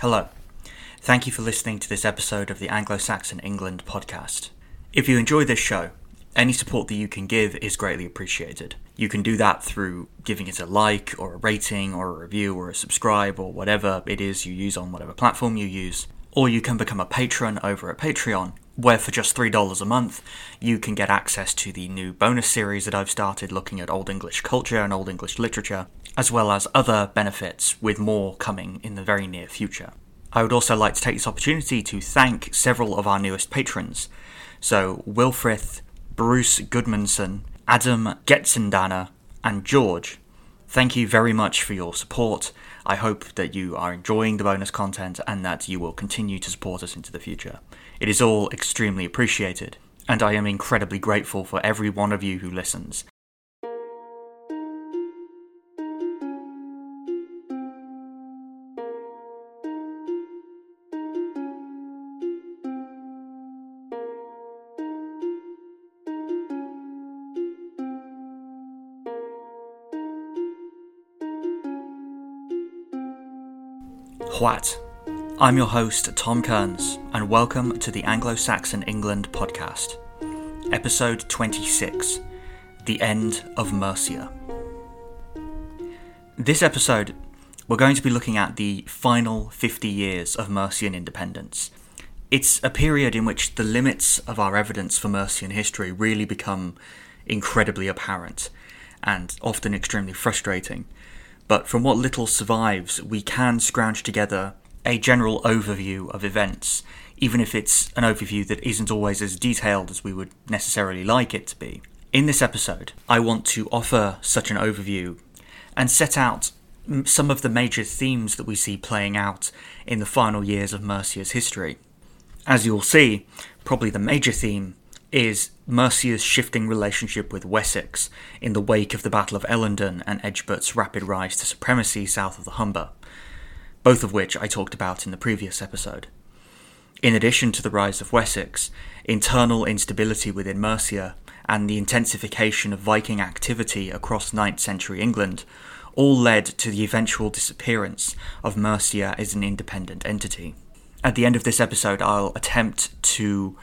Hello. Thank you for listening to this episode of the Anglo Saxon England podcast. If you enjoy this show, any support that you can give is greatly appreciated. You can do that through giving it a like, or a rating, or a review, or a subscribe, or whatever it is you use on whatever platform you use. Or you can become a patron over at Patreon, where for just $3 a month, you can get access to the new bonus series that I've started looking at Old English culture and Old English literature, as well as other benefits, with more coming in the very near future. I would also like to take this opportunity to thank several of our newest patrons. So, Wilfrith, Bruce Goodmanson, Adam Getzendana, and George. Thank you very much for your support. I hope that you are enjoying the bonus content and that you will continue to support us into the future. It is all extremely appreciated, and I am incredibly grateful for every one of you who listens. What? I'm your host, Tom Kearns, and welcome to the Anglo Saxon England podcast, episode 26 The End of Mercia. This episode, we're going to be looking at the final 50 years of Mercian independence. It's a period in which the limits of our evidence for Mercian history really become incredibly apparent and often extremely frustrating but from what little survives, we can scrounge together a general overview of events, even if it's an overview that isn't always as detailed as we would necessarily like it to be. In this episode, I want to offer such an overview and set out some of the major themes that we see playing out in the final years of Mercia's history. As you'll see, probably the major theme is Mercia's shifting relationship with Wessex in the wake of the Battle of Ellendun and Egbert's rapid rise to supremacy south of the Humber, both of which I talked about in the previous episode. In addition to the rise of Wessex, internal instability within Mercia and the intensification of Viking activity across 9th century England all led to the eventual disappearance of Mercia as an independent entity. At the end of this episode, I'll attempt to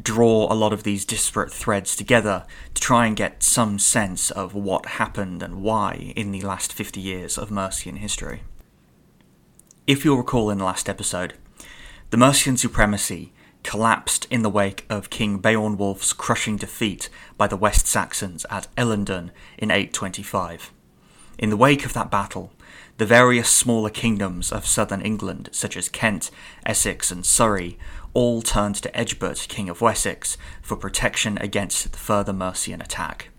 draw a lot of these disparate threads together to try and get some sense of what happened and why in the last 50 years of Mercian history. If you'll recall in the last episode, the Mercian supremacy collapsed in the wake of King Beornwulf's crushing defeat by the West Saxons at Ellendun in 825. In the wake of that battle, the various smaller kingdoms of southern England, such as Kent, Essex, and Surrey, all turned to Egbert, King of Wessex, for protection against the further Mercian attack.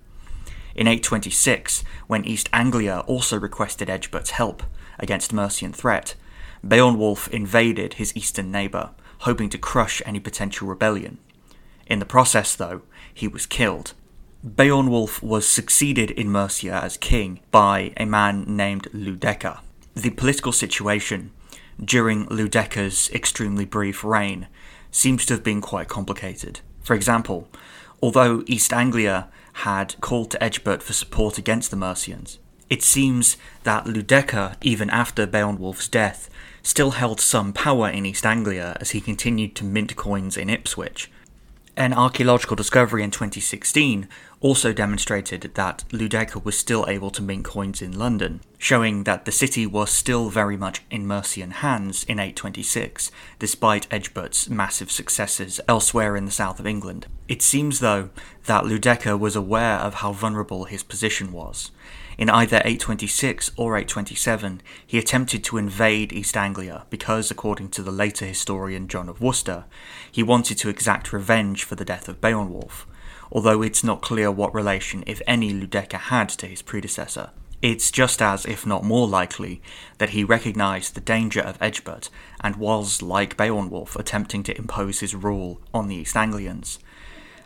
In 826, when East Anglia also requested Egbert's help against Mercian threat, Beornwulf invaded his eastern neighbour, hoping to crush any potential rebellion. In the process, though, he was killed. Beornwulf was succeeded in Mercia as king by a man named Ludeca. The political situation during Ludeca's extremely brief reign seems to have been quite complicated. For example, although East Anglia had called to Egbert for support against the Mercians, it seems that Ludeca, even after Beornwulf's death, still held some power in East Anglia as he continued to mint coins in Ipswich, an archaeological discovery in 2016 also demonstrated that Ludeca was still able to mint coins in London, showing that the city was still very much in Mercian hands in 826, despite Egbert's massive successes elsewhere in the south of England. It seems, though, that Ludeca was aware of how vulnerable his position was, in either 826 or 827, he attempted to invade East Anglia because, according to the later historian John of Worcester, he wanted to exact revenge for the death of Beornwulf, although it's not clear what relation, if any, Ludeca had to his predecessor. It's just as, if not more likely, that he recognised the danger of Egbert and was, like Beornwulf, attempting to impose his rule on the East Anglians.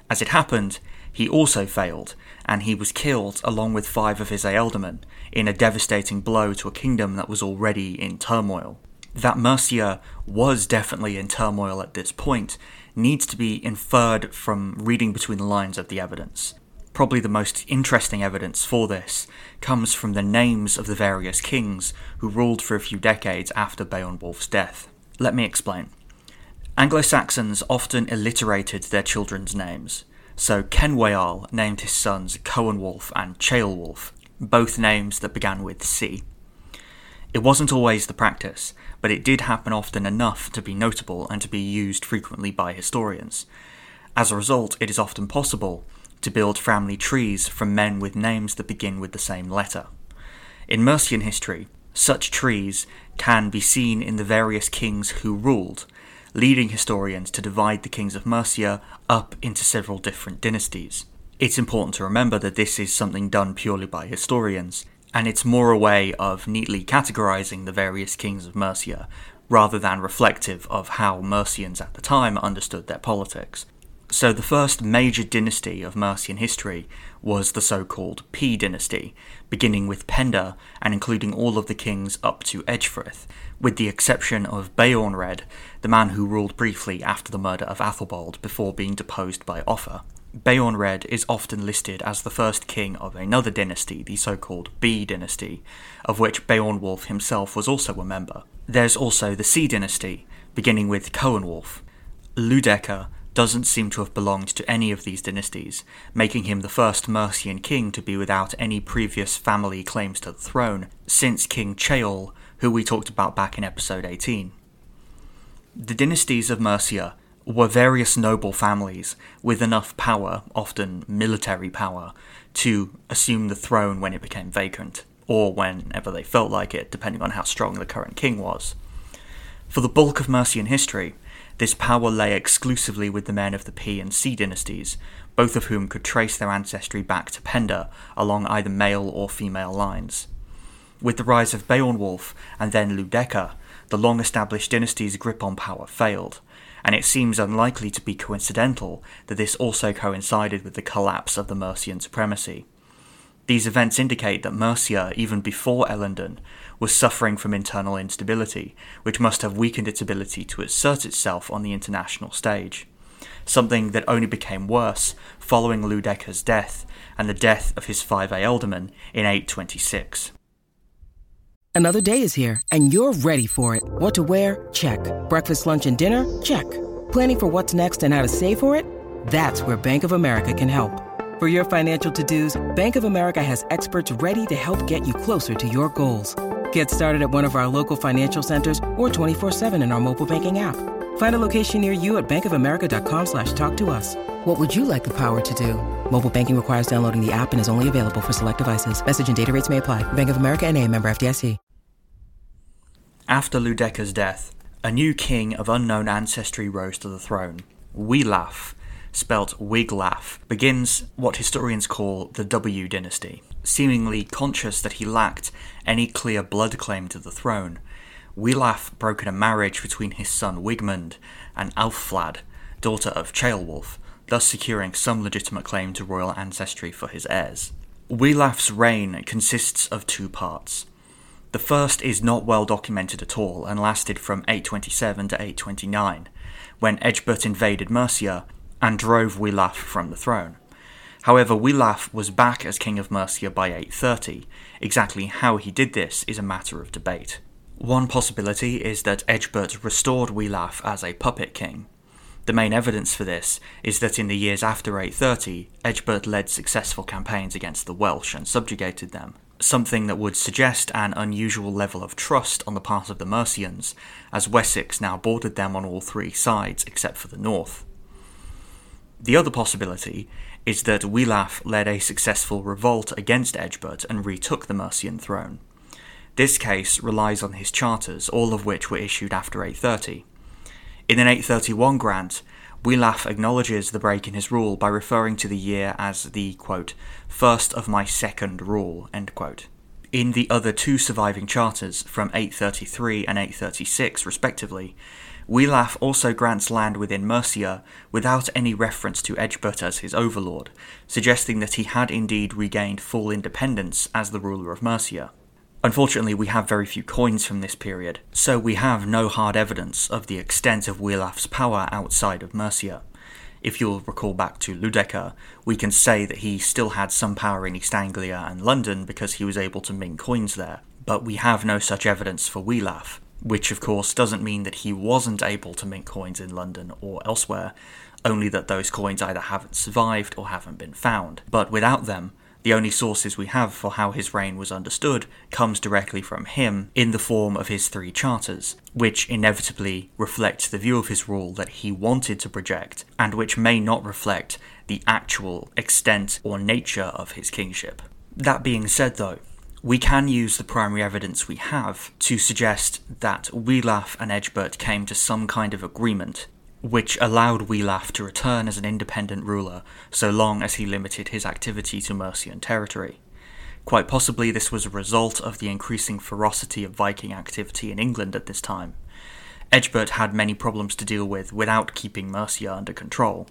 As it happened, he also failed, and he was killed along with five of his ealdormen in a devastating blow to a kingdom that was already in turmoil. That Mercia was definitely in turmoil at this point needs to be inferred from reading between the lines of the evidence. Probably the most interesting evidence for this comes from the names of the various kings who ruled for a few decades after Beornwulf's death. Let me explain. Anglo Saxons often alliterated their children's names, so Cenwaeal named his sons Coenwulf and Ceolwulf, both names that began with C. It wasn't always the practice, but it did happen often enough to be notable and to be used frequently by historians. As a result, it is often possible to build family trees from men with names that begin with the same letter. In Mercian history, such trees can be seen in the various kings who ruled, leading historians to divide the kings of Mercia up into several different dynasties. It's important to remember that this is something done purely by historians, and it's more a way of neatly categorizing the various kings of Mercia rather than reflective of how Mercians at the time understood their politics. So, the first major dynasty of Mercian history was the so called P dynasty, beginning with Penda and including all of the kings up to Ecgfrith, with the exception of Beornred, the man who ruled briefly after the murder of Athelbald before being deposed by Offa. Beornred is often listed as the first king of another dynasty, the so called B dynasty, of which Beornwulf himself was also a member. There's also the C dynasty, beginning with Coenwulf. Ludeca doesn't seem to have belonged to any of these dynasties, making him the first Mercian king to be without any previous family claims to the throne, since King Ceol, who we talked about back in episode 18. The dynasties of Mercia were various noble families with enough power, often military power, to assume the throne when it became vacant, or whenever they felt like it, depending on how strong the current king was. For the bulk of Mercian history, this power lay exclusively with the men of the P and C dynasties, both of whom could trace their ancestry back to Penda along either male or female lines. With the rise of Beornwulf and then Ludeca, the long established dynasty's grip on power failed, and it seems unlikely to be coincidental that this also coincided with the collapse of the Mercian supremacy. These events indicate that Mercia, even before Ellendun, was suffering from internal instability, which must have weakened its ability to assert itself on the international stage. Something that only became worse following Ludeca's death and the death of his five ealdormen in 826. Another day is here, and you're ready for it. What to wear? Check. Breakfast, lunch, and dinner? Check. Planning for what's next and how to save for it? That's where Bank of America can help. For your financial to-dos, Bank of America has experts ready to help get you closer to your goals. Get started at one of our local financial centers or 24-7 in our mobile banking app. Find a location near you at bankofamerica.com slash talk to us. What would you like the power to do? Mobile banking requires downloading the app and is only available for select devices. Message and data rates may apply. Bank of America and a member FDIC. After Ludeca's death, a new king of unknown ancestry rose to the throne, Wiglaf, spelt Wiglaf, begins what historians call the W dynasty. Seemingly conscious that he lacked any clear blood claim to the throne, Wiglaf brokered a marriage between his son Wigmund and Alflad, daughter of Ceolwulf, thus securing some legitimate claim to royal ancestry for his heirs. Wiglaf's reign consists of two parts. The first is not well documented at all and lasted from 827 to 829, when Egbert invaded Mercia and drove Wiglaf from the throne. However, Wiglaf was back as King of Mercia by 830. Exactly how he did this is a matter of debate. One possibility is that Egbert restored Wiglaf as a puppet king. The main evidence for this is that in the years after 830, Egbert led successful campaigns against the Welsh and subjugated them, something that would suggest an unusual level of trust on the part of the Mercians, as Wessex now bordered them on all three sides except for the north. The other possibility is that Wiglaf led a successful revolt against Egbert and retook the Mercian throne. This case relies on his charters, all of which were issued after 830. In an 831 grant, Wiglaf acknowledges the break in his rule by referring to the year as the, quote, first of my second rule. In the other two surviving charters from 833 and 836, respectively, Wiglaf also grants land within Mercia without any reference to Egbert as his overlord, suggesting that he had indeed regained full independence as the ruler of Mercia. Unfortunately, we have very few coins from this period, so we have no hard evidence of the extent of Wiglaf's power outside of Mercia. If you'll recall back to Ludeca, we can say that he still had some power in East Anglia and London because he was able to mint coins there, but we have no such evidence for Wiglaf, which of course doesn't mean that he wasn't able to mint coins in London or elsewhere, only that those coins either haven't survived or haven't been found. But without them, the only sources we have for how his reign was understood comes directly from him in the form of his three charters, which inevitably reflect the view of his rule that he wanted to project, and which may not reflect the actual extent or nature of his kingship. That being said, though, we can use the primary evidence we have to suggest that Wiglaf and Egbert came to some kind of agreement which allowed Wiglaf to return as an independent ruler so long as he limited his activity to Mercian territory. Quite possibly, this was a result of the increasing ferocity of Viking activity in England at this time. Egbert had many problems to deal with without keeping Mercia under control.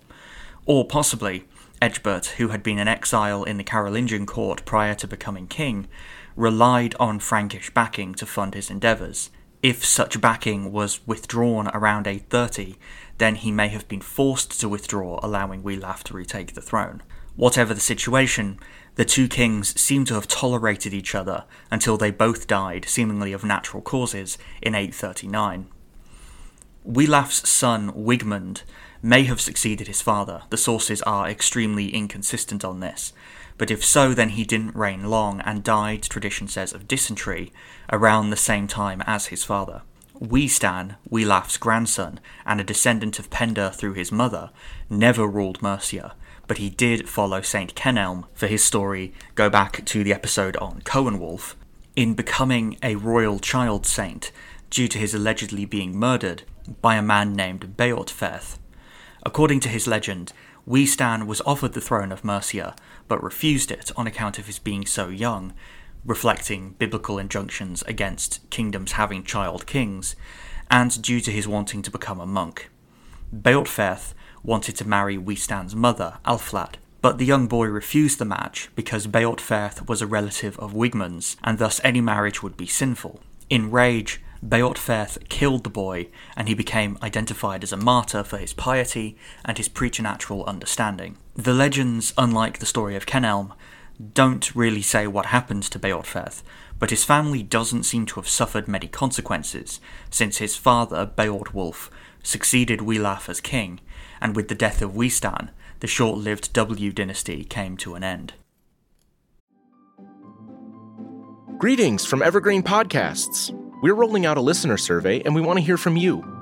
Or possibly, Egbert, who had been an exile in the Carolingian court prior to becoming king, relied on Frankish backing to fund his endeavours. If such backing was withdrawn around 830, then he may have been forced to withdraw, allowing Wiglaf to retake the throne. Whatever the situation, the two kings seem to have tolerated each other until they both died, seemingly of natural causes, in 839. Wiglaf's son Wigmund may have succeeded his father. The sources are extremely inconsistent on this, but if so, then he didn't reign long and died, tradition says, of dysentery around the same time as his father. Weistan, Wiglaf's grandson, and a descendant of Penda through his mother, never ruled Mercia, but he did follow Saint Kenelm for his story, go back to the episode on Coenwulf, in becoming a royal child saint due to his allegedly being murdered by a man named Beorhtferth. According to his legend, Weistan was offered the throne of Mercia, but refused it on account of his being so young, reflecting biblical injunctions against kingdoms having child kings, and due to his wanting to become a monk. Beorhtferth wanted to marry Weistan's mother, Alflad, but the young boy refused the match because Beorhtferth was a relative of Wigmund's, and thus any marriage would be sinful. In rage, Beorhtferth killed the boy, and he became identified as a martyr for his piety and his preternatural understanding. The legends, unlike the story of Kenelm, don't really say what happened to Beorhtferth, but his family doesn't seem to have suffered many consequences, since his father, Beorhtwulf, succeeded Wiglaf as king, and with the death of Weistan, the short lived W dynasty came to an end. Greetings from Evergreen Podcasts. We're rolling out a listener survey and we want to hear from you.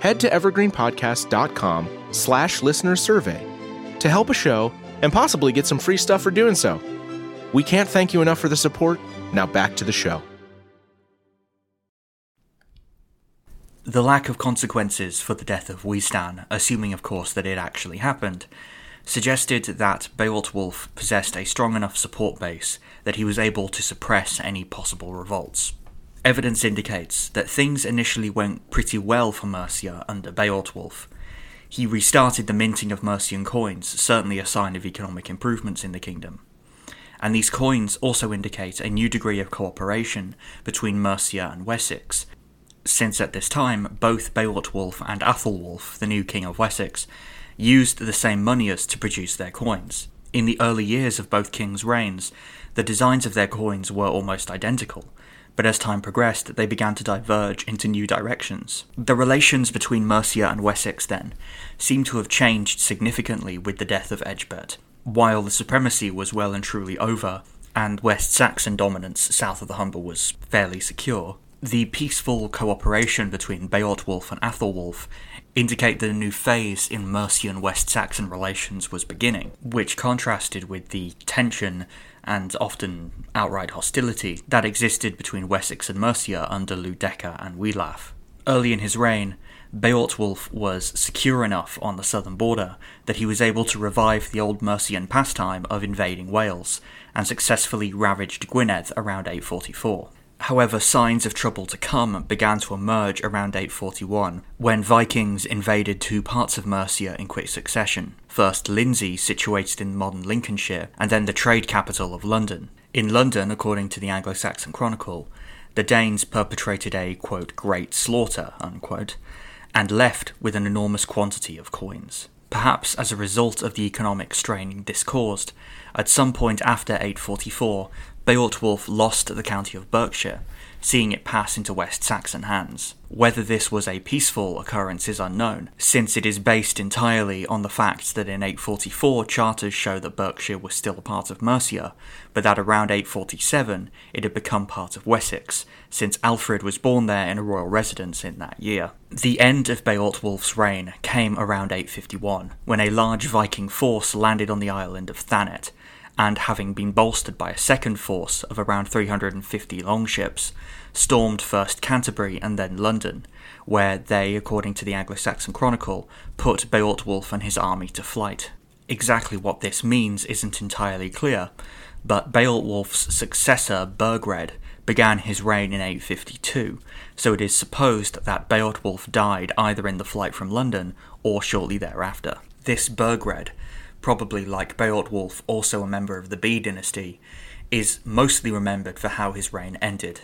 Head to evergreenpodcast.com slash listener survey to help a show and possibly get some free stuff for doing so. We can't thank you enough for the support. Now back to the show. The lack of consequences for the death of Weistan, assuming of course that it actually happened, suggested that Beorhtwulf possessed a strong enough support base that he was able to suppress any possible revolts. Evidence indicates that things initially went pretty well for Mercia under Beorhtwulf. He restarted the minting of Mercian coins, certainly a sign of economic improvements in the kingdom. And these coins also indicate a new degree of cooperation between Mercia and Wessex, since at this time both Beorhtwulf and Athelwulf, the new king of Wessex, used the same moneyers to produce their coins. In the early years of both kings' reigns, the designs of their coins were almost identical, but as time progressed, they began to diverge into new directions. The relations between Mercia and Wessex, then, seem to have changed significantly with the death of Egbert. While the supremacy was well and truly over, and West Saxon dominance south of the Humber was fairly secure, The peaceful cooperation between Beorhtwulf and Athelwulf indicate that a new phase in Mercian West Saxon relations was beginning, which contrasted with the tension and often outright hostility that existed between Wessex and Mercia under Ludeca and Wiglaf. Early in his reign, Beorhtwulf was secure enough on the southern border that he was able to revive the old Mercian pastime of invading Wales and successfully ravaged Gwynedd around 844. However, signs of trouble to come began to emerge around 841 when Vikings invaded two parts of Mercia in quick succession. First, Lindsey, situated in modern Lincolnshire, and then the trade capital of London. In London, according to the Anglo Saxon Chronicle, the Danes perpetrated a, quote, great slaughter, unquote, and left with an enormous quantity of coins. Perhaps as a result of the economic strain this caused, at some point after 844, Beorhtwulf lost the county of Berkshire, seeing it pass into West Saxon hands. Whether this was a peaceful occurrence is unknown, since it is based entirely on the fact that in 844 charters show that Berkshire was still a part of Mercia, but that around 847 it had become part of Wessex, since Alfred was born there in a royal residence in that year. The end of Beorhtwulf's reign came around 851, when a large Viking force landed on the island of Thanet, and having been bolstered by a second force of around 350 longships, stormed first Canterbury and then London, where they, according to the Anglo Saxon Chronicle, put Beorhtwulf and his army to flight. Exactly what this means isn't entirely clear, but Beorhtwulf's successor, Burgred, began his reign in 852, so it is supposed that Beorhtwulf died either in the flight from London or shortly thereafter. This Burgred probably like Beorhtwulf, also a member of the B dynasty, is mostly remembered for how his reign ended.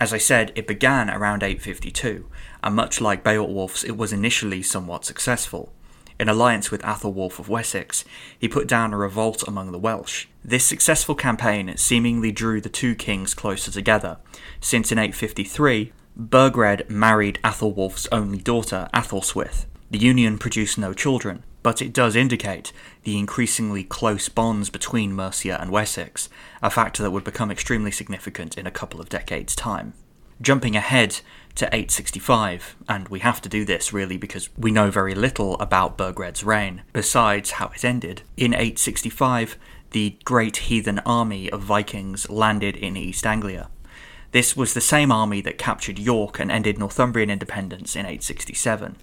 As I said, it began around 852, and much like Beorhtwulf's, it was initially somewhat successful. In alliance with Athelwulf of Wessex, he put down a revolt among the Welsh. This successful campaign seemingly drew the two kings closer together, since in 853, Burgred married Athelwulf's only daughter, Athelswith. The union produced no children, but it does indicate the increasingly close bonds between Mercia and Wessex, a factor that would become extremely significant in a couple of decades' time. Jumping ahead to 865, and we have to do this really because we know very little about Burgred's reign, besides how it ended. In 865, the great heathen army of Vikings landed in East Anglia. This was the same army that captured York and ended Northumbrian independence in 867.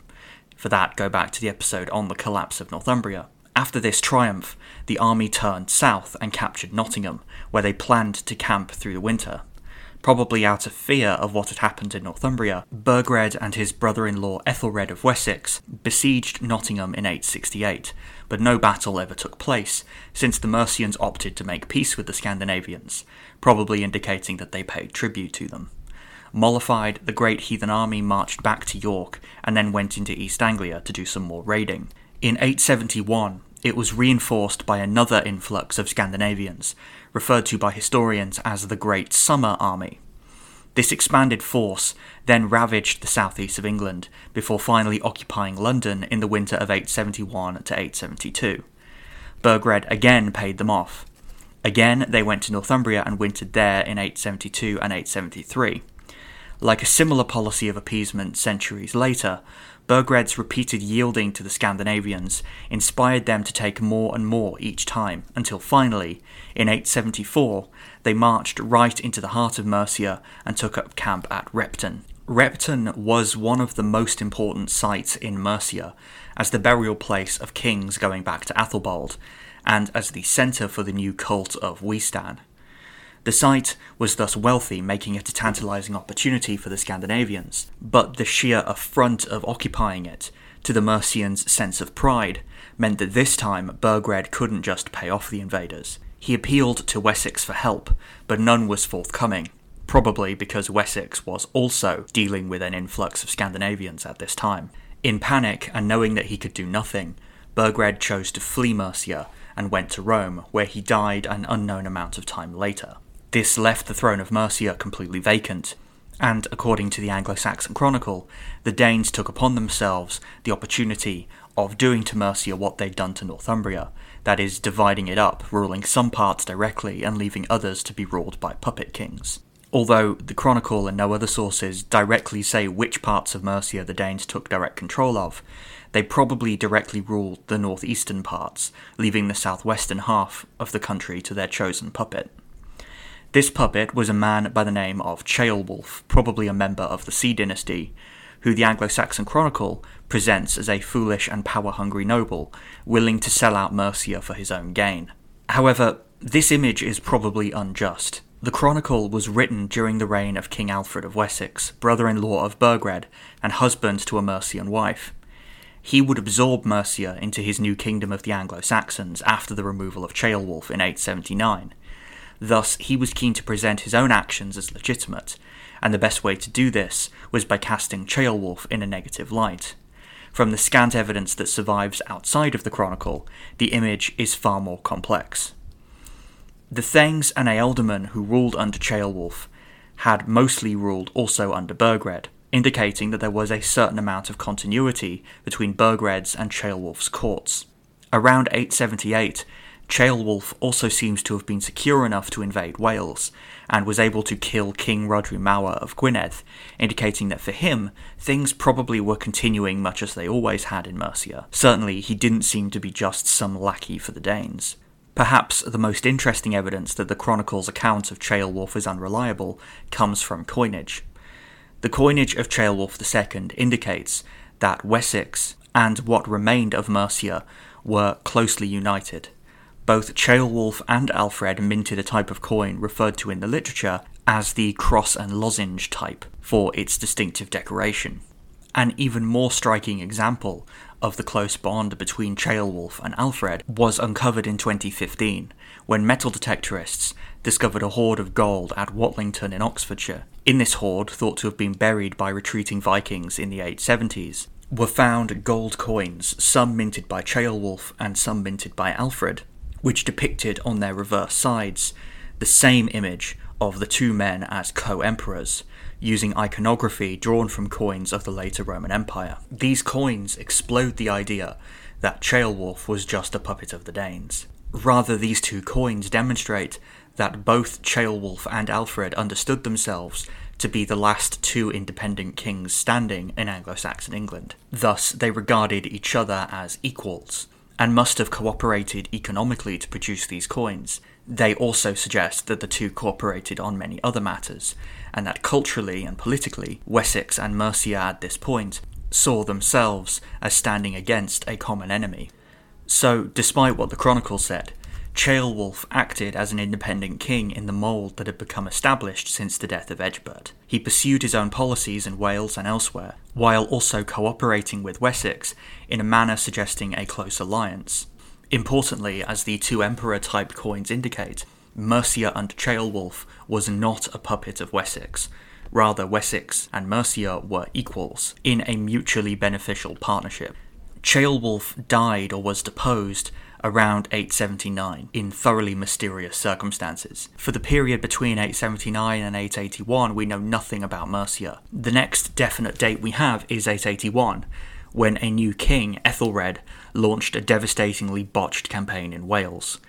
For that, go back to the episode on the collapse of Northumbria. After this triumph, the army turned south and captured Nottingham, where they planned to camp through the winter. Probably out of fear of what had happened in Northumbria, Burgred and his brother in law Ethelred of Wessex besieged Nottingham in 868, but no battle ever took place, since the Mercians opted to make peace with the Scandinavians, probably indicating that they paid tribute to them. Mollified, the great heathen army marched back to York and then went into East Anglia to do some more raiding. In 871, it was reinforced by another influx of Scandinavians, referred to by historians as the Great Summer Army. This expanded force then ravaged the southeast of England before finally occupying London in the winter of 871 to 872. Burgred again paid them off. Again, they went to Northumbria and wintered there in 872 and 873. Like a similar policy of appeasement centuries later, Burgred's repeated yielding to the Scandinavians inspired them to take more and more each time, until finally, in 874, they marched right into the heart of Mercia and took up camp at Repton. Repton was one of the most important sites in Mercia, as the burial place of kings going back to Athelbald, and as the centre for the new cult of Weohstan. The site was thus wealthy, making it a tantalizing opportunity for the Scandinavians, but the sheer affront of occupying it, to the Mercians' sense of pride, meant that this time Burgred couldn't just pay off the invaders. He appealed to Wessex for help, but none was forthcoming, probably because Wessex was also dealing with an influx of Scandinavians at this time. In panic, and knowing that he could do nothing, Burgred chose to flee Mercia and went to Rome, where he died an unknown amount of time later. This left the throne of Mercia completely vacant, and according to the Anglo Saxon Chronicle, the Danes took upon themselves the opportunity of doing to Mercia what they'd done to Northumbria, that is, dividing it up, ruling some parts directly and leaving others to be ruled by puppet kings. Although the Chronicle and no other sources directly say which parts of Mercia the Danes took direct control of, they probably directly ruled the northeastern parts, leaving the southwestern half of the country to their chosen puppet. This puppet was a man by the name of Ceolwulf, probably a member of the C dynasty, who the Anglo Saxon Chronicle presents as a foolish and power hungry noble, willing to sell out Mercia for his own gain. However, this image is probably unjust. The Chronicle was written during the reign of King Alfred of Wessex, brother in law of Burgred, and husband to a Mercian wife. He would absorb Mercia into his new kingdom of the Anglo Saxons after the removal of Ceolwulf in 879. Thus, he was keen to present his own actions as legitimate, and the best way to do this was by casting Ceolwulf in a negative light. From the scant evidence that survives outside of the Chronicle, the image is far more complex. The Thegns and Ealdormen who ruled under Ceolwulf had mostly ruled also under Burgred, indicating that there was a certain amount of continuity between Burgred's and Ceolwulf's courts. Around 878, Ceolwulf also seems to have been secure enough to invade Wales, and was able to kill King Rhodri Mawr of Gwynedd, indicating that for him, things probably were continuing much as they always had in Mercia. Certainly, he didn't seem to be just some lackey for the Danes. Perhaps the most interesting evidence that the Chronicle's account of Ceolwulf is unreliable comes from coinage. The coinage of Ceolwulf II indicates that Wessex and what remained of Mercia were closely united. Both Ceolwulf and Alfred minted a type of coin referred to in the literature as the cross and lozenge type for its distinctive decoration. An even more striking example of the close bond between Ceolwulf and Alfred was uncovered in 2015 when metal detectorists discovered a hoard of gold at Watlington in Oxfordshire. In this hoard, thought to have been buried by retreating Vikings in the 870s, were found gold coins, some minted by Ceolwulf and some minted by Alfred, which depicted on their reverse sides the same image of the two men as co emperors, using iconography drawn from coins of the later Roman Empire. These coins explode the idea that Ceolwulf was just a puppet of the Danes. Rather, these two coins demonstrate that both Ceolwulf and Alfred understood themselves to be the last two independent kings standing in Anglo Saxon England. Thus, they regarded each other as equals, and must have cooperated economically to produce these coins. They also suggest that the two cooperated on many other matters, and that culturally and politically, Wessex and Mercia at this point saw themselves as standing against a common enemy. So, despite what the Chronicle said, Ceolwulf acted as an independent king in the mould that had become established since the death of Egbert. He pursued his own policies in Wales and elsewhere, while also cooperating with Wessex in a manner suggesting a close alliance. Importantly, as the two emperor type coins indicate, Mercia under Ceolwulf was not a puppet of Wessex. Rather, Wessex and Mercia were equals in a mutually beneficial partnership. Ceolwulf died or was deposed around 879 in thoroughly mysterious circumstances. For the period between 879 and 881, we know nothing about Mercia. The next definite date we have is 881, when a new king, Ethelred, launched a devastatingly botched campaign in Wales.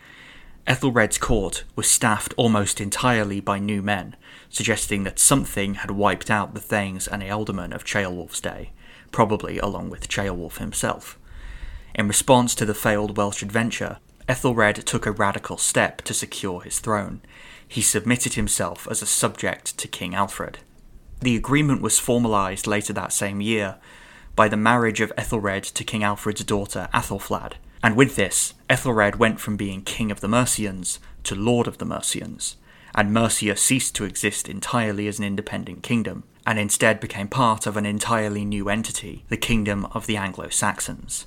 Ethelred's court was staffed almost entirely by new men, suggesting that something had wiped out the Thanes and Ealdormen of Ceolwulf's day, probably along with Ceolwulf himself. In response to the failed Welsh adventure, Ethelred took a radical step to secure his throne. He submitted himself as a subject to King Alfred. The agreement was formalised later that same year by the marriage of Ethelred to King Alfred's daughter Athelflaed, and with this, Ethelred went from being king of the Mercians to lord of the Mercians, and Mercia ceased to exist entirely as an independent kingdom, and instead became part of an entirely new entity, the kingdom of the Anglo Saxons.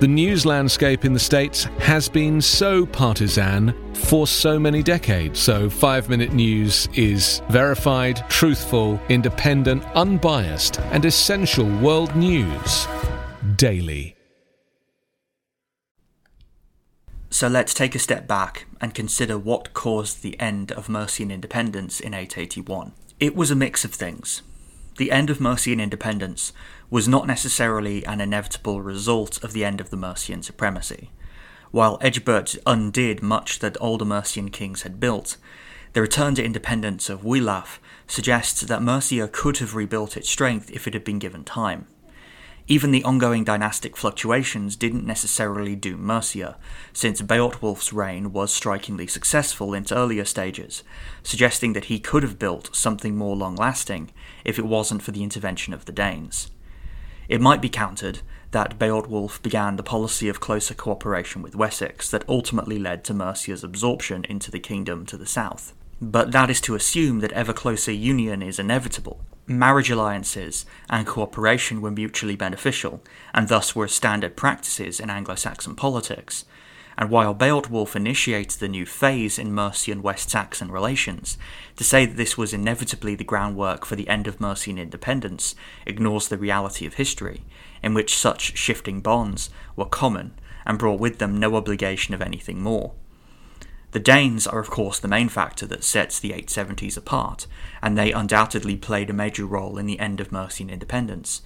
the news landscape in the States has been so partisan for so many decades. So, five minute news is verified, truthful, independent, unbiased, and essential world news daily. So let's take a step back and consider what caused the end of Mercian independence in 881. It was a mix of things. The end of Mercian independence was not necessarily an inevitable result of the end of the Mercian supremacy. While Egbert undid much that older Mercian kings had built, the return to independence of Wiglaf suggests that Mercia could have rebuilt its strength if it had been given time. Even the ongoing dynastic fluctuations didn't necessarily doom Mercia, since Beorhtwulf's reign was strikingly successful in its earlier stages, suggesting that he could have built something more long lasting if it wasn't for the intervention of the Danes. It might be countered that Beorhtwulf began the policy of closer cooperation with Wessex that ultimately led to Mercia's absorption into the kingdom to the south. But that is to assume that ever closer union is inevitable, marriage alliances and cooperation were mutually beneficial, and thus were standard practices in Anglo Saxon politics. And while Beorhtwulf initiated the new phase in Mercian West Saxon relations, to say that this was inevitably the groundwork for the end of Mercian independence ignores the reality of history, in which such shifting bonds were common and brought with them no obligation of anything more. The Danes are, of course, the main factor that sets the 870s apart, and they undoubtedly played a major role in the end of Mercian independence,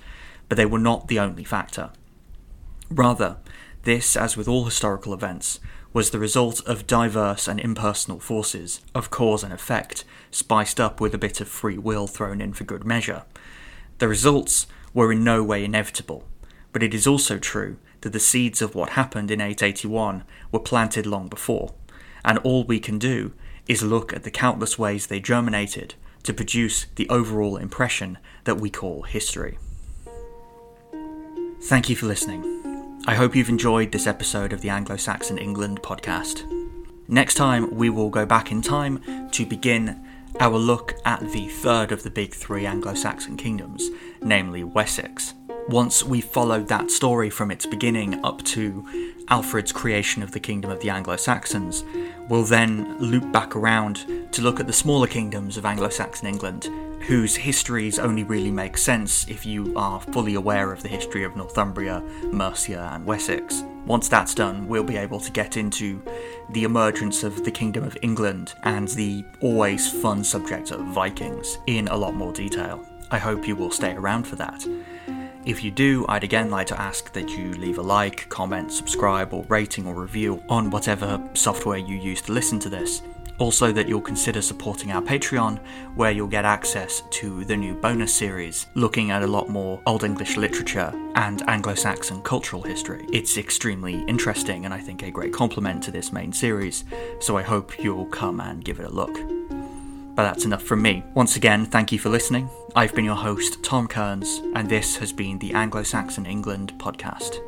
but they were not the only factor. Rather, this, as with all historical events, was the result of diverse and impersonal forces, of cause and effect, spiced up with a bit of free will thrown in for good measure. The results were in no way inevitable, but it is also true that the seeds of what happened in 881 were planted long before and all we can do is look at the countless ways they germinated to produce the overall impression that we call history. Thank you for listening. I hope you've enjoyed this episode of the Anglo Saxon England podcast. Next time, we will go back in time to begin our look at the third of the big three Anglo Saxon kingdoms, namely Wessex. Once we've followed that story from its beginning up to Alfred's creation of the kingdom of the Anglo Saxons, we'll then loop back around to look at the smaller kingdoms of Anglo Saxon England, whose histories only really make sense if you are fully aware of the history of Northumbria, Mercia, and Wessex. Once that's done, we'll be able to get into the emergence of the Kingdom of England and the always fun subject of Vikings in a lot more detail. I hope you will stay around for that. If you do, I'd again like to ask that you leave a like, comment, subscribe, or rating or review on whatever software you use to listen to this. Also, that you'll consider supporting our Patreon, where you'll get access to the new bonus series looking at a lot more Old English literature and Anglo Saxon cultural history. It's extremely interesting and I think a great complement to this main series, so I hope you'll come and give it a look. But that's enough from me. Once again, thank you for listening. I've been your host, Tom Kearns, and this has been the Anglo Saxon England podcast.